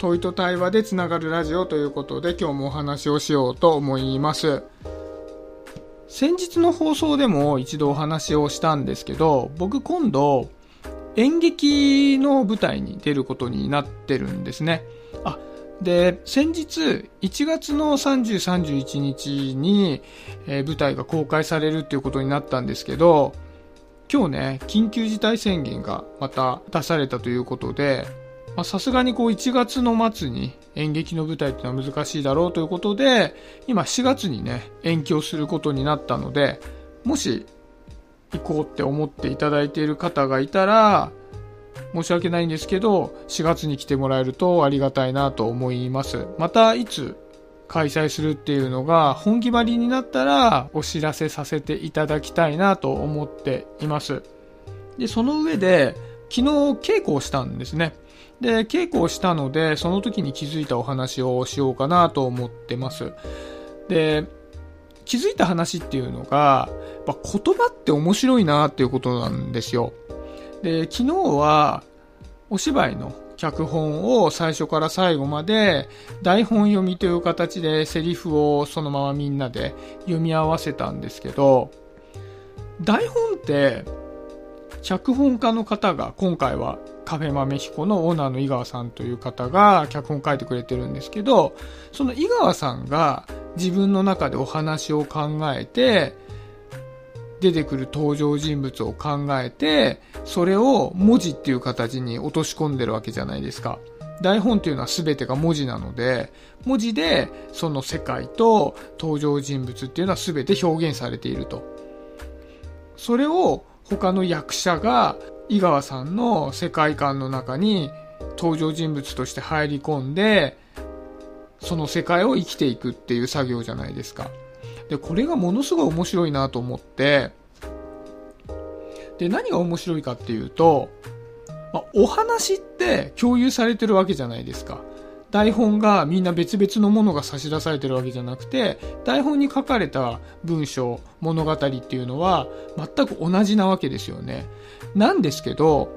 問いと対話でつながるラジオということで今日もお話をしようと思います。先日の放送でも一度お話をしたんですけど、僕今度演劇の舞台に出ることになってるんですね。あ、で、先日1月の30、31日に、え、舞台が公開されるっていうことになったんですけど、今日ね、緊急事態宣言がまた出されたということで、さすがにこう1月の末に演劇の舞台っていうのは難しいだろうということで、今4月にね、延期をすることになったので、もし行こうって思っていただいている方がいたら、申し訳ないんですけど、4月に来てもらえるとありがたいなと思います。またいつ開催するっていうのが本決まりになったらお知らせさせていただきたいなと思っています。で、その上で昨日稽古をしたんですね。で、稽古をしたので、その時に気づいたお話をしようかなと思ってます。で、気づいた話っていうのが、やっぱ言葉って面白いなっていうことなんですよ。で、昨日はお芝居の脚本を最初から最後まで台本読みという形でセリフをそのままみんなで読み合わせたんですけど、台本って脚本家の方が今回はカフェ豆彦のオーナーの井川さんという方が脚本書いてくれてるんですけど、その井川さんが自分の中でお話を考えて、出てくる登場人物を考えて、それを文字っていう形に落とし込んでるわけじゃないですか。台本っていうのは全てが文字なので、文字でその世界と登場人物っていうのは全て表現されていると。それを他の役者が井川さんの世界観の中に登場人物として入り込んで、その世界を生きていくっていう作業じゃないですか。で、これがものすごい面白いなと思って、で、何が面白いかっていうと、まあ、お話って共有されてるわけじゃないですか。台本がみんな別々のものが差し出されてるわけじゃなくて、台本に書かれた文章、物語っていうのは全く同じなわけですよね。なんですけど、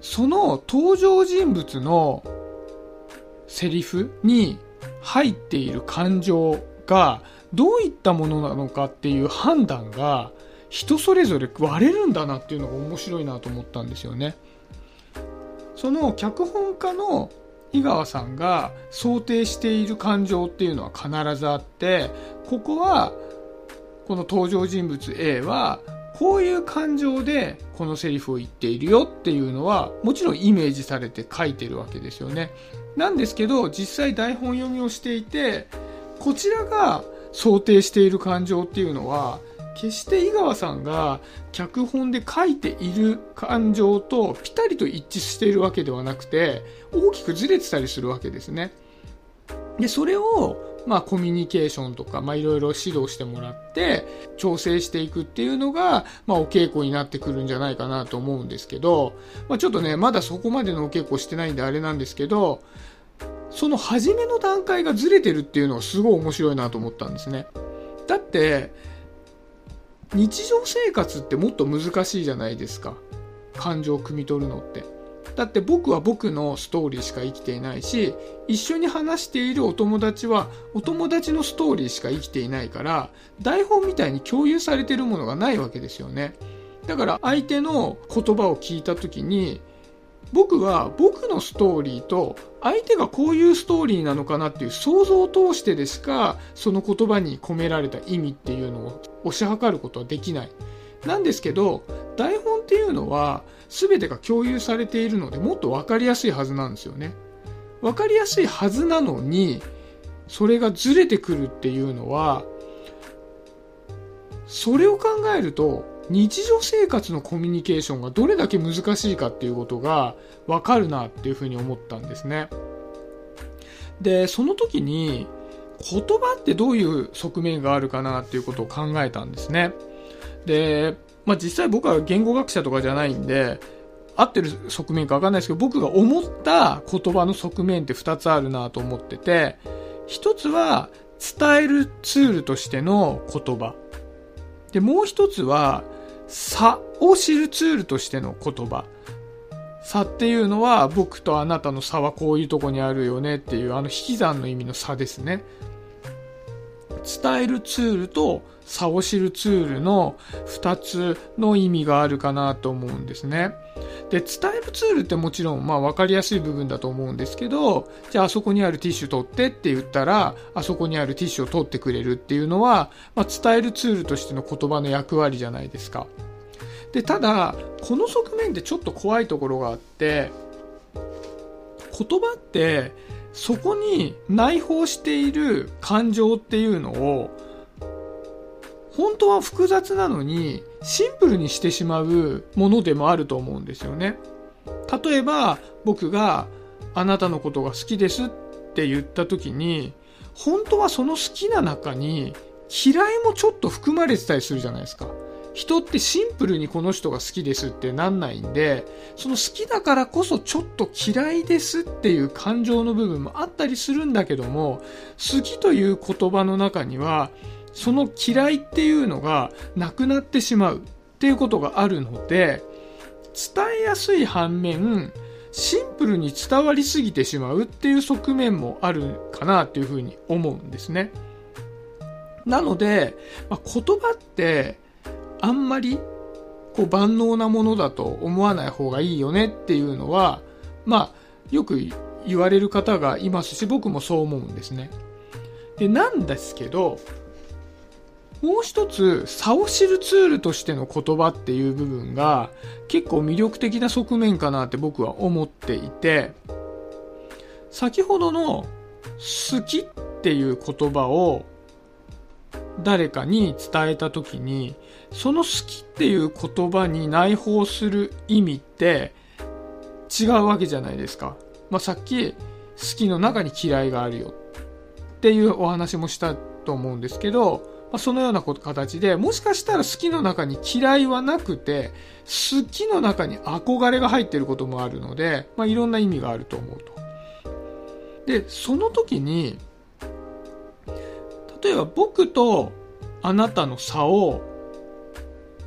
その登場人物のセリフに入っている感情がどういったものなのかっていう判断が人それぞれ割れるんだなっていうのが面白いなと思ったんですよね。その脚本家の井川さんが想定している感情っていうのは必ずあってここはこの登場人物 A はこういう感情でこのセリフを言っているよっていうのはもちろんイメージされて書いてるわけですよね。なんですけど実際台本読みをしていてこちらが想定している感情っていうのは決して井川さんが脚本で書いている感情とピタリと一致しているわけではなくて大きくずれてたりするわけですね。で、それをまあコミュニケーションとか、まあいろいろ指導してもらって、調整していくっていうのが、まあお稽古になってくるんじゃないかなと思うんですけど、まあちょっとね、まだそこまでのお稽古してないんであれなんですけど、その初めの段階がずれてるっていうのがすごい面白いなと思ったんですね。だって、日常生活ってもっと難しいじゃないですか。感情を汲み取るのって。だって僕は僕のストーリーしか生きていないし、一緒に話しているお友達はお友達のストーリーしか生きていないから、台本みたいに共有されてるものがないわけですよね。だから相手の言葉を聞いた時に、僕は僕のストーリーと相手がこういうストーリーなのかなっていう想像を通してでしかその言葉に込められた意味っていうのを推し量ることはできない。なんですけど台本っていうのは全てが共有されているのでもっと分かりやすいはずなんですよね。分かりやすいはずなのにそれがずれてくるっていうのはそれを考えると日常生活のコミュニケーションがどれだけ難しいかっていうことがわかるなっていうふうに思ったんですね。で、その時に言葉ってどういう側面があるかなっていうことを考えたんですね。で、まあ、実際僕は言語学者とかじゃないんで、合ってる側面かわかんないですけど、僕が思った言葉の側面って2つあるなと思ってて、1つは伝えるツールとしての言葉。で、もう1つは差を知るツールとしての言葉。差っていうのは僕とあなたの差はこういうとこにあるよねっていうあの引き算の意味の差ですね。伝えるツールと差を知るツールの2つの意味があるかなと思うんですね。で、伝えるツールってもちろんまあ分かりやすい部分だと思うんですけど、じゃああそこにあるティッシュ取ってって言ったら、あそこにあるティッシュを取ってくれるっていうのは、まあ、伝えるツールとしての言葉の役割じゃないですか。で、ただ、この側面でちょっと怖いところがあって、言葉ってそこに内包している感情っていうのを本当は複雑なのにシンプルにしてしまうものでもあると思うんですよね。例えば僕があなたのことが好きですって言った時に本当はその好きな中に嫌いもちょっと含まれてたりするじゃないですか。人ってシンプルにこの人が好きですってなんないんで、その好きだからこそちょっと嫌いですっていう感情の部分もあったりするんだけども、好きという言葉の中には、その嫌いっていうのがなくなってしまうっていうことがあるので、伝えやすい反面、シンプルに伝わりすぎてしまうっていう側面もあるかなっていうふうに思うんですね。なので、まあ、言葉ってあんまりこう万能なものだと思わない方がいいよねっていうのは、まあ、よく言われる方がいますし、僕もそう思うんですね。で、なんですけど、もう一つ、差を知るツールとしての言葉っていう部分が結構魅力的な側面かなって僕は思っていて、先ほどの好きっていう言葉を誰かに伝えた時にその好きっていう言葉に内包する意味って違うわけじゃないですか。まあ、さっき好きの中に嫌いがあるよっていうお話もしたと思うんですけど、まあ、そのような形でもしかしたら好きの中に嫌いはなくて好きの中に憧れが入ってることもあるので、まあ、いろんな意味があると思うと。で、その時に例えば僕とあなたの差を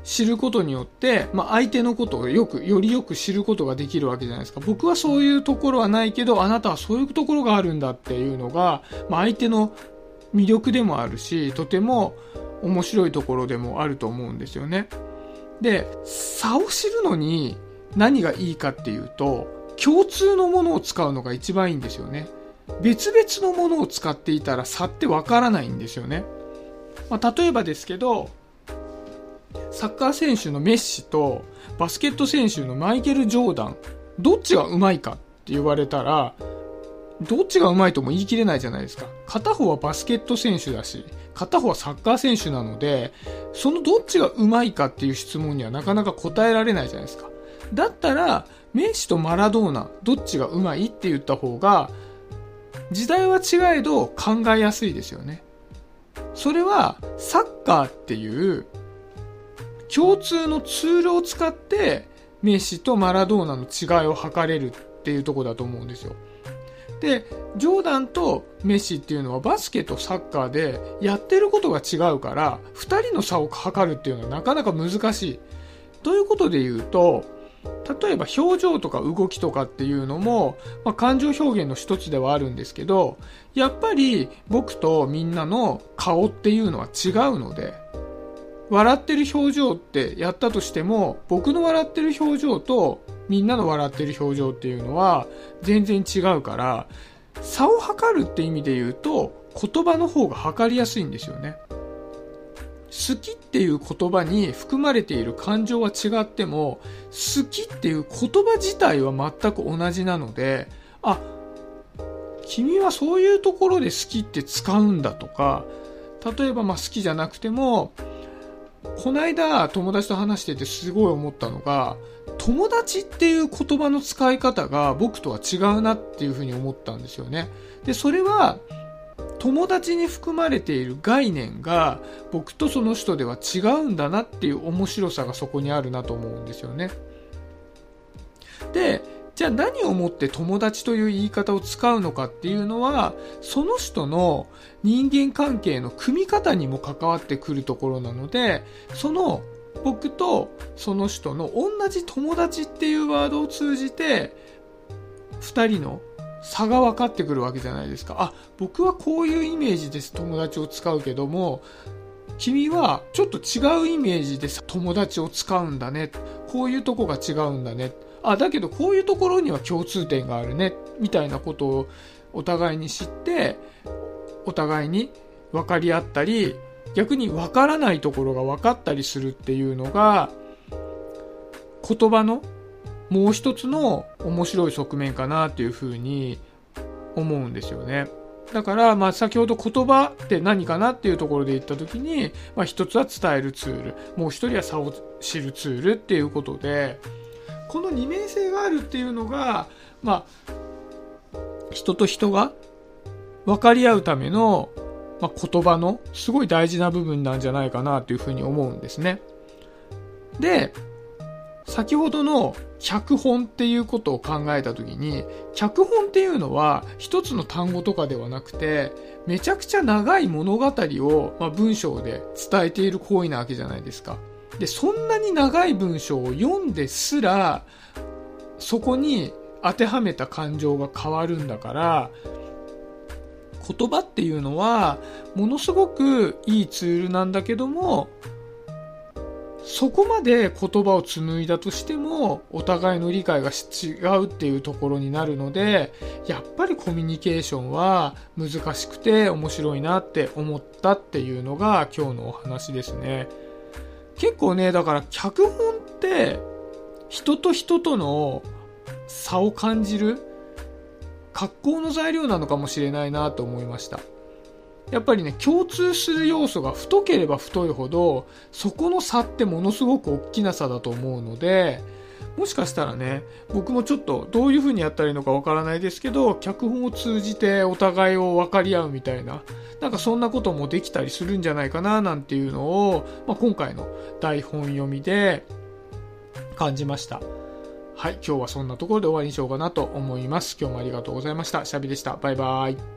知ることによって、まあ、相手のことをよく、よりよく知ることができるわけじゃないですか。僕はそういうところはないけど、あなたはそういうところがあるんだっていうのが、まあ、相手の魅力でもあるし、とても面白いところでもあると思うんですよね。で、差を知るのに何がいいかっていうと、共通のものを使うのが一番いいんですよね。別々のものを使っていたら差ってわからないんですよね。まあ、例えばですけど、サッカー選手のメッシとバスケット選手のマイケル・ジョーダン、どっちがうまいかって言われたら、どっちがうまいとも言い切れないじゃないですか。片方はバスケット選手だし、片方はサッカー選手なので、そのどっちがうまいかっていう質問にはなかなか答えられないじゃないですか。だったら、メッシとマラドーナ、どっちがうまいって言った方が、時代は違えど考えやすいですよね。それはサッカーっていう共通のツールを使ってメッシとマラドーナの違いを測れるっていうとこだと思うんですよ。で、ジョーダンとメッシっていうのはバスケとサッカーでやってることが違うから、二人の差を測るっていうのはなかなか難しい。ということで言うと、例えば表情とか動きとかっていうのも、まあ、感情表現の一つではあるんですけど、やっぱり僕とみんなの顔っていうのは違うので、笑ってる表情ってやったとしても、僕の笑ってる表情とみんなの笑ってる表情っていうのは全然違うから、差を測るって意味で言うと、言葉の方が測りやすいんですよね。好きっっていう言葉に含まれている感情は違っても、好きっていう言葉自体は全く同じなので、あ、君はそういうところで好きって使うんだとか、例えばまあ好きじゃなくても、こないだ友達と話しててすごい思ったのが、友達っていう言葉の使い方が僕とは違うなっていうふうに思ったんですよね。で、それは友達に含まれている概念が僕とその人では違うんだなっていう面白さがそこにあるなと思うんですよね。で、じゃあ何をもって友達という言い方を使うのかっていうのは、その人の人間関係の組み方にも関わってくるところなので、その僕とその人の同じ友達っていうワードを通じて、二人の差が分かってくるわけじゃないですか。あ、僕はこういうイメージです友達を使うけども、君はちょっと違うイメージで友達を使うんだね。こういうとこが違うんだね。あ、だけどこういうところには共通点があるね。みたいなことをお互いに知って、お互いに分かり合ったり、逆に分からないところが分かったりするっていうのが、言葉のもう一つの面白い側面かなっていうふうに思うんですよね。だから、まあ、先ほど言葉って何かなっていうところで言った時に、まあ、一つは伝えるツール、もう一人は差を知るツールっていうことで、この二面性があるっていうのが、まあ、人と人が分かり合うための、まあ、言葉のすごい大事な部分なんじゃないかなというふうに思うんですね。で、先ほどの脚本っていうことを考えた時に、脚本っていうのは一つの単語とかではなくて、めちゃくちゃ長い物語を、まあ、文章で伝えている行為なわけじゃないですか。で、そんなに長い文章を読んですら、そこに当てはめた感情が変わるんだから、言葉っていうのは、ものすごくいいツールなんだけども、そこまで言葉を紡いだとしても、お互いの理解が違うっていうところになるので、やっぱりコミュニケーションは難しくて面白いなって思ったっていうのが今日のお話ですね。結構ね、だから脚本って人と人との差を感じる格好の材料なのかもしれないなと思いました。やっぱりね、共通する要素が太ければ太いほど、そこの差ってものすごく大きな差だと思うので、もしかしたらね、僕もちょっとどういう風にやったらいいのかわからないですけど、脚本を通じてお互いを分かり合うみたいな、なんかそんなこともできたりするんじゃないかななんていうのを、まあ、今回の台本読みで感じました。はい、今日はそんなところで終わりにしようかなと思います。今日もありがとうございました。シャビでした。バイバーイ。